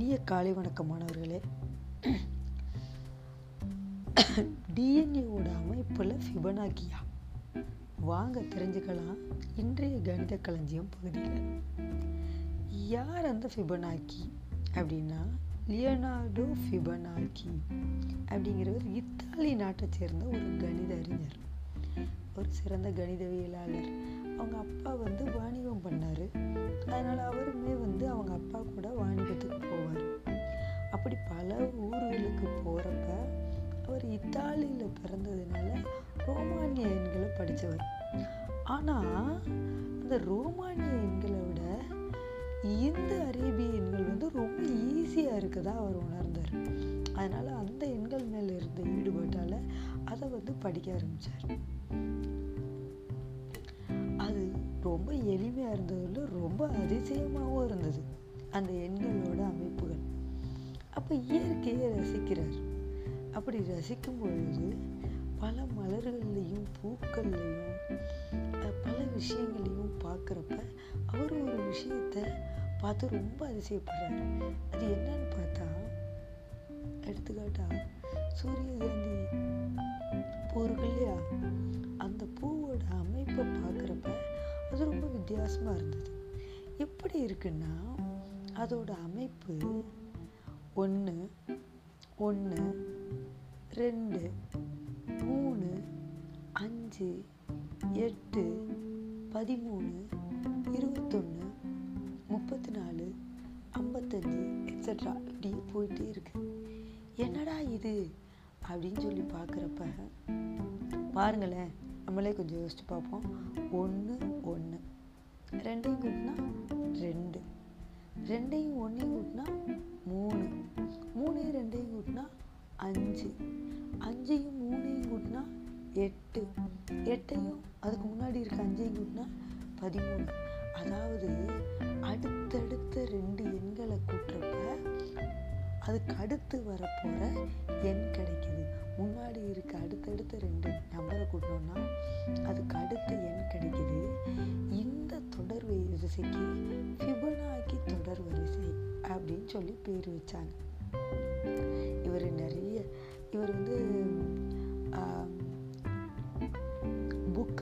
இனிய காலை வணக்கம் மாணவர்களே டிஎன்ஏவோட அமைப்பில் ஃபிபனாக்கியா வாங்க தெரிஞ்சுக்கலாம். இன்றைய கணித களஞ்சியம் பகுதியில். யார் அந்த ஃபிபனாக்கி அப்படின்னா லியோனார்டோ ஃபிபனாக்கி அப்படிங்கிறவர் இத்தாலி நாட்டை சேர்ந்த ஒரு கணித அறிஞர். ஒரு சிறந்த கணிதவியலாளர். அவங்க அப்பா வந்து வாணிபம் பண்ணார். அதனால் அவருமே வந்து அவங்க அப்பா கூட வாணிபத்துக்கு படித்தவர். ஆனால் அந்த ரோமானிய எண்களை விட இந்த அரேபிய எண்கள் வந்து ரொம்ப ஈஸியாக இருக்குதா அவர் உணர்ந்தார். அதனால் அந்த எண்கள் மேலே இருந்த ஈடுபாட்டால் அதை வந்து படிக்க ஆரம்பித்தார் அது ரொம்ப எளிமையாக இருந்ததில் ரொம்ப அதிசயமாகவும் இருந்தது அந்த எண்களோட அமைப்புகள். அப்போ இயற்கையை ரசிக்கிறார். அப்படி ரசிக்கும் பொழுது மலர்கள்லையும் பூக்கள்லையும் பல விஷயங்களையும் பார்க்குறப்ப அவர் ஒரு விஷயத்தை பார்த்து ரொம்ப அதிசயப்படுறாரு. அது என்னன்னு பார்த்தா எடுத்துக்காட்டா சூரியகாந்தி பூ இருக்கு இல்லையா? அந்த பூவோட அமைப்பை பார்க்குறப்ப அது ரொம்ப வித்தியாசமாக இருந்தது. எப்படி இருக்குன்னா அதோட அமைப்பு ஒன்று ஒன்று ரெண்டு அஞ்சு எட்டு பதிமூணு இருபத்தொன்று முப்பத்தி நாலு ஐம்பத்தஞ்சு எக்ஸட்ரா இப்படி போயிட்டே இருக்கு. என்னடா இது? அப்படின்னு சொல்லி பார்க்குறப்ப பாருங்களேன் நம்மளே கொஞ்சம் யோசிச்சு பார்ப்போம். ஒன்று ஒன்று ரெண்டையும் கூட்டினா ரெண்டு. ரெண்டையும் ஒன்றையும் கூட்டினா அஞ்சையும் பதிமூணு. அதாவது அடுத்தடுத்த ரெண்டு எண்களை கூட்டுறப்ப அதுக்கு அடுத்து வரப்போகிற எண் கிடைக்குது. முன்னாடி இருக்க அடுத்தடுத்த ரெண்டு நம்பரை கூட்டினோம்னா அதுக்கு அடுத்த எண் கிடைக்குது. இந்த தொடர் வரிசைக்கு ஃபிபனாக்கி தொடர் வரிசை அப்படின்னு சொல்லி பேர் வச்சாங்க. இவர் நிறைய இவர் வந்து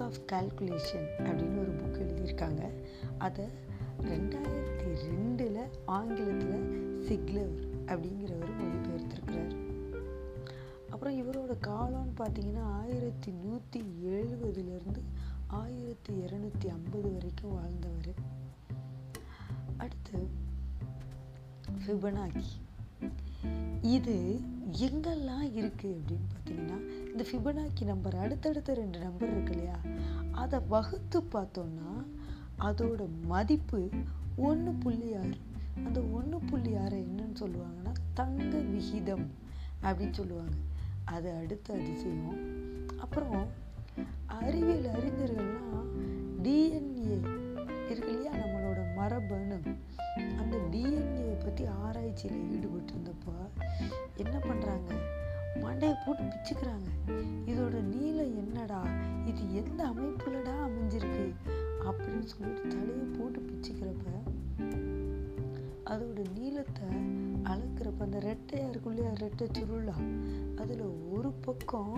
ஆஃப் கால்குலேஷன் அப்படின்னு ஒரு புக் எழுதியிருக்காங்க. அதை ரெண்டாயிரத்தி ரெண்டில் ஆங்கிலத்தில் சிக்லர் அப்படிங்கிறவர் மொழிபெயர்த்திருக்கிறார். அப்புறம் இவரோட காலம்னு பார்த்தீங்கன்னா ஆயிரத்தி நூற்றி எழுபதுலேருந்து ஆயிரத்தி இரநூத்தி ஐம்பது வரைக்கும் வாழ்ந்தவர். அடுத்து ஃபிபனாக்கி. இது எங்கெல்லாம் இருக்குது அப்படின்னு பார்த்தீங்கன்னா இந்த ஃபிபனாக்கி நம்பர் அடுத்தடுத்த ரெண்டு நம்பர் இருக்கு இல்லையா? அதை வகுத்து பார்த்தோம்னா அதோட மதிப்பு ஒன்று புள்ளி ஆறு. அந்த ஒன்று புள்ளி ஆறு என்னன்னு சொல்லுவாங்கன்னா தங்க விகிதம் அப்படின்னு சொல்லுவாங்க. அது அடுத்த அதிசயம். அப்புறம் அறிவியல் அறிஞர்கள்லாம் ஆராய்ச்சியில் ஈடுபட்டு இருந்தப்போ என்ன பண்ணுறாங்க மண்டையை போட்டு பிச்சுக்கிறாங்க. இதோட நீளம் என்னடா? இது எந்த அமைப்புலடா அமைஞ்சிருக்கு? அப்படின்னு சொல்லிட்டு தலையை போட்டு பிச்சுக்கிறப்ப அதோட நீளத்தை அளக்கிறப்ப அந்த ரெட்டையாக இருக்கும் இல்லையா? ரெட்டை சுருளா. அதில் ஒரு பக்கம்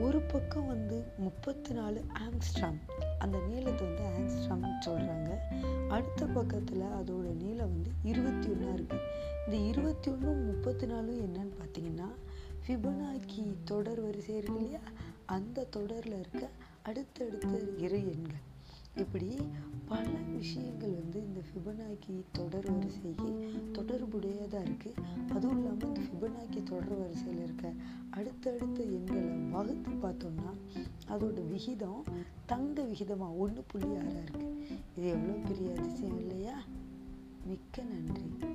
ஒரு பக்கம் வந்து முப்பத்தி நாலு ஆங்ஸ்ட்ராம். அந்த நீளத்தை வந்து ஆங்ஸ்ட்ராம்னு சொல்கிறாங்க அடுத்த பக்கத்தில் அதோட நீளம் வந்து இருபத்தி ஒன்றா இருக்குது இந்த இருபத்தி ஒன்று முப்பத்தி நாலும் என்னன்னு பார்த்தீங்கன்னா ஃபிபனாக்கி தொடர் வரிசை இருக்கு இல்லையா? அந்த தொடரில் இருக்க அடுத்தடுத்த இரு எண்கள். இப்படி பல விஷயங்கள் வந்து இந்த ஃபிபனாக்கி தொடர் வரிசைக்கு தொடர்புடையதாக இருக்குது அதுவும் இல்லாமல் இந்த ஃபிபனாக்கி தொடர் வரிசையில் இருக்க அடுத்தடுத்த எண்களை வகுத்து பார்த்தோம்னா அதோட விகிதம் தங்க விகிதமாக ஒன்று புள்ளி ஆறாக இருக்குது இது எவ்வளோ பெரிய அதிசயம் இல்லையா? மிக்க நன்றி.